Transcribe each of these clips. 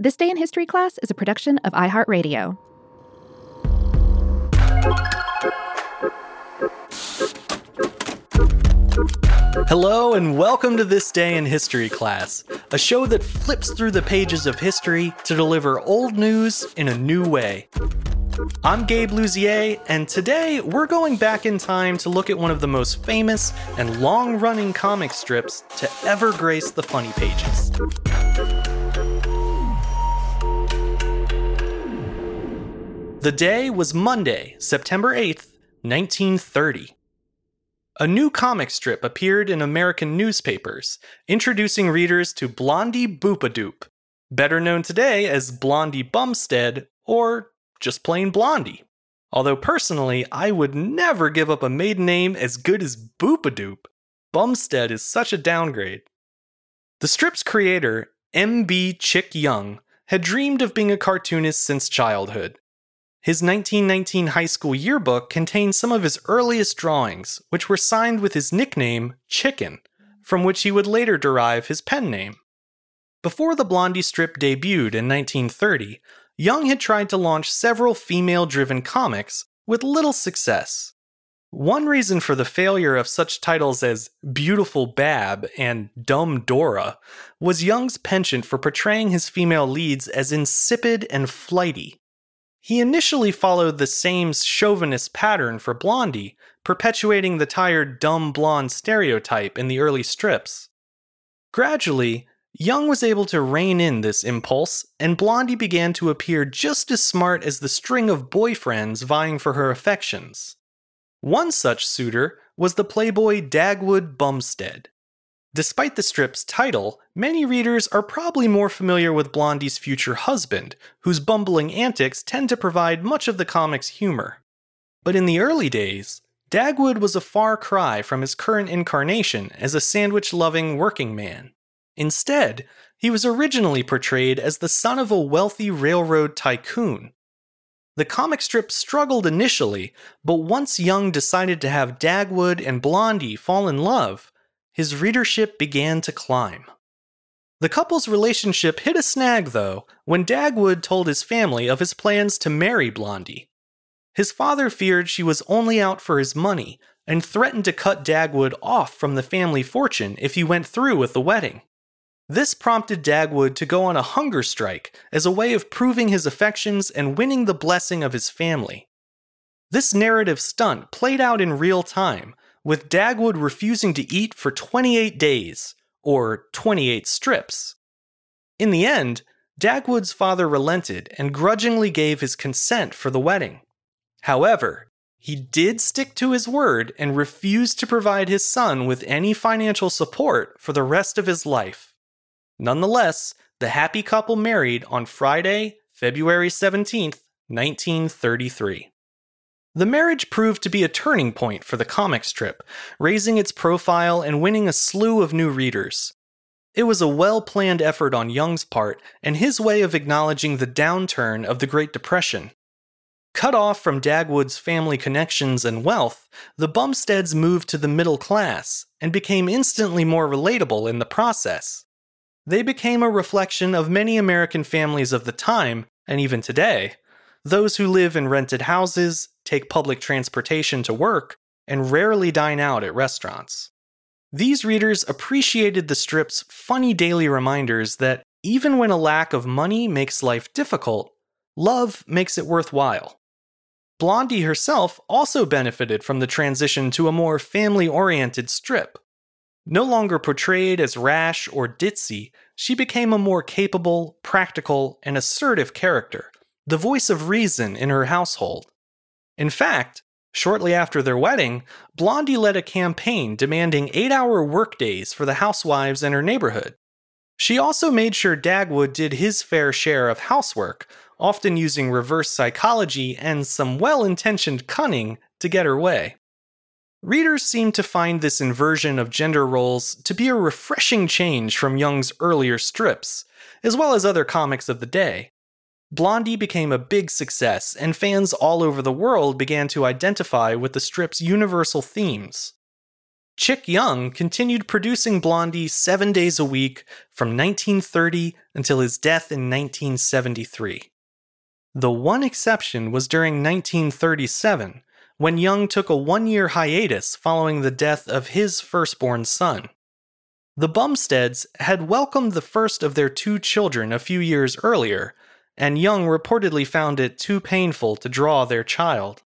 This Day in History class is a production of iHeartRadio. Hello, and welcome to This Day in History class, a show that flips through the pages of history to deliver old news in a new way. I'm Gabe Luzier, and today we're going back in time to look at one of the most famous and long running comic strips to ever grace the funny pages. The day was Monday, September 8th, 1930. A new comic strip appeared in American newspapers, introducing readers to Blondie Boopadoop, better known today as Blondie Bumstead or just plain Blondie. Although personally, I would never give up a maiden name as good as Boopadoop. Bumstead is such a downgrade. The strip's creator, M.B. Chick Young, had dreamed of being a cartoonist since childhood. His 1919 high school yearbook contains some of his earliest drawings, which were signed with his nickname, Chicken, from which he would later derive his pen name. Before the Blondie strip debuted in 1930, Young had tried to launch several female driven comics with little success. One reason for the failure of such titles as Beautiful Bab and Dumb Dora was Young's penchant for portraying his female leads as insipid and flighty. He initially followed the same chauvinist pattern for Blondie, perpetuating the tired dumb blonde stereotype in the early strips. Gradually, Young was able to rein in this impulse, and Blondie began to appear just as smart as the string of boyfriends vying for her affections. One such suitor was the playboy Dagwood Bumstead. Despite the strip's title, many readers are probably more familiar with Blondie's future husband, whose bumbling antics tend to provide much of the comic's humor. But in the early days, Dagwood was a far cry from his current incarnation as a sandwich loving working man. Instead, he was originally portrayed as the son of a wealthy railroad tycoon. The comic strip struggled initially, but once Young decided to have Dagwood and Blondie fall in love, his readership began to climb. The couple's relationship hit a snag, though, when Dagwood told his family of his plans to marry Blondie. His father feared she was only out for his money and threatened to cut Dagwood off from the family fortune if he went through with the wedding. This prompted Dagwood to go on a hunger strike as a way of proving his affections and winning the blessing of his family. This narrative stunt played out in real time, with Dagwood refusing to eat for 28 days, or 28 strips. In the end, Dagwood's father relented and grudgingly gave his consent for the wedding. However, he did stick to his word and refused to provide his son with any financial support for the rest of his life. Nonetheless, the happy couple married on Friday, February 17th, 1933. The marriage proved to be a turning point for the comic strip, raising its profile and winning a slew of new readers. It was a well planned effort on Young's part and his way of acknowledging the downturn of the Great Depression. Cut off from Dagwood's family connections and wealth, the Bumsteads moved to the middle class and became instantly more relatable in the process they became a reflection of many American families of the time, and even today. Those who live in rented houses, take public transportation to work, and rarely dine out at restaurants. These readers appreciated the strip's funny daily reminders that even when a lack of money makes life difficult, love makes it worthwhile. Blondie herself also benefited from the transition to a more family oriented strip. No longer portrayed as rash or ditzy, she became a more capable, practical, and assertive character, the voice of reason in her household. In fact, shortly after their wedding, Blondie led a campaign demanding eight hour workdays for the housewives in her neighborhood. She also made sure Dagwood did his fair share of housework, often using reverse psychology and some well intentioned cunning to get her way. Readers seem to find this inversion of gender roles to be a refreshing change from Young's earlier strips, as well as other comics of the day. Blondie became a big success, and fans all over the world began to identify with the strip's universal themes. Chick Young continued producing Blondie seven days a week from 1930 until his death in 1973. The one exception was during 1937, when Young took a one year hiatus following the death of his firstborn son. The Bumsteads had welcomed the first of their two children a few years earlier, and Young reportedly found it too painful to draw their child.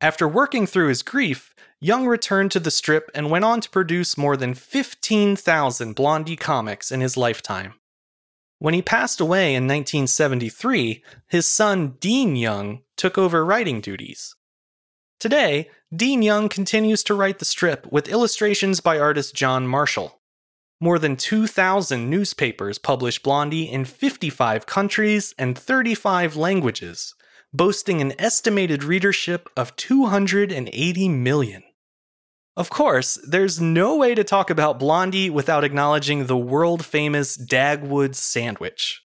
After working through his grief, Young returned to the strip and went on to produce more than 15,000 Blondie comics in his lifetime. When he passed away in 1973, his son Dean Young took over writing duties. Today, Dean Young continues to write the strip with illustrations by artist John Marshall. More than 2,000 newspapers publish Blondie in 55 countries and 35 languages, boasting an estimated readership of 280 million. Of course, there's no way to talk about Blondie without acknowledging the world famous Dagwood sandwich.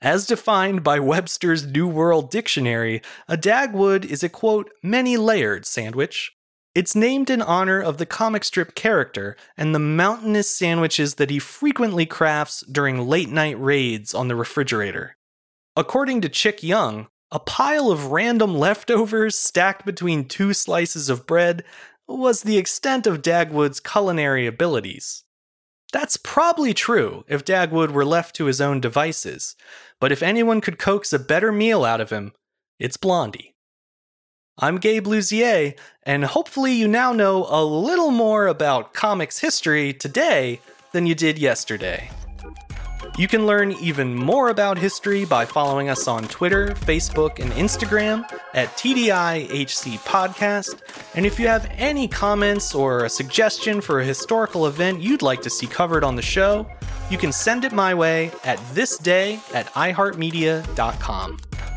As defined by Webster's New World Dictionary, a Dagwood is a quote, many layered sandwich. It's named in honor of the comic strip character and the mountainous sandwiches that he frequently crafts during late night raids on the refrigerator. According to Chick Young, a pile of random leftovers stacked between two slices of bread was the extent of Dagwood's culinary abilities. That's probably true if Dagwood were left to his own devices, but if anyone could coax a better meal out of him, it's Blondie. I'm Gabe Luzier, and hopefully you now know a little more about comics history today than you did yesterday. You can learn even more about history by following us on Twitter, Facebook, and Instagram at TDIHC Podcast. And if you have any comments or a suggestion for a historical event you'd like to see covered on the show, you can send it my way at thisday at iHeartMedia.com.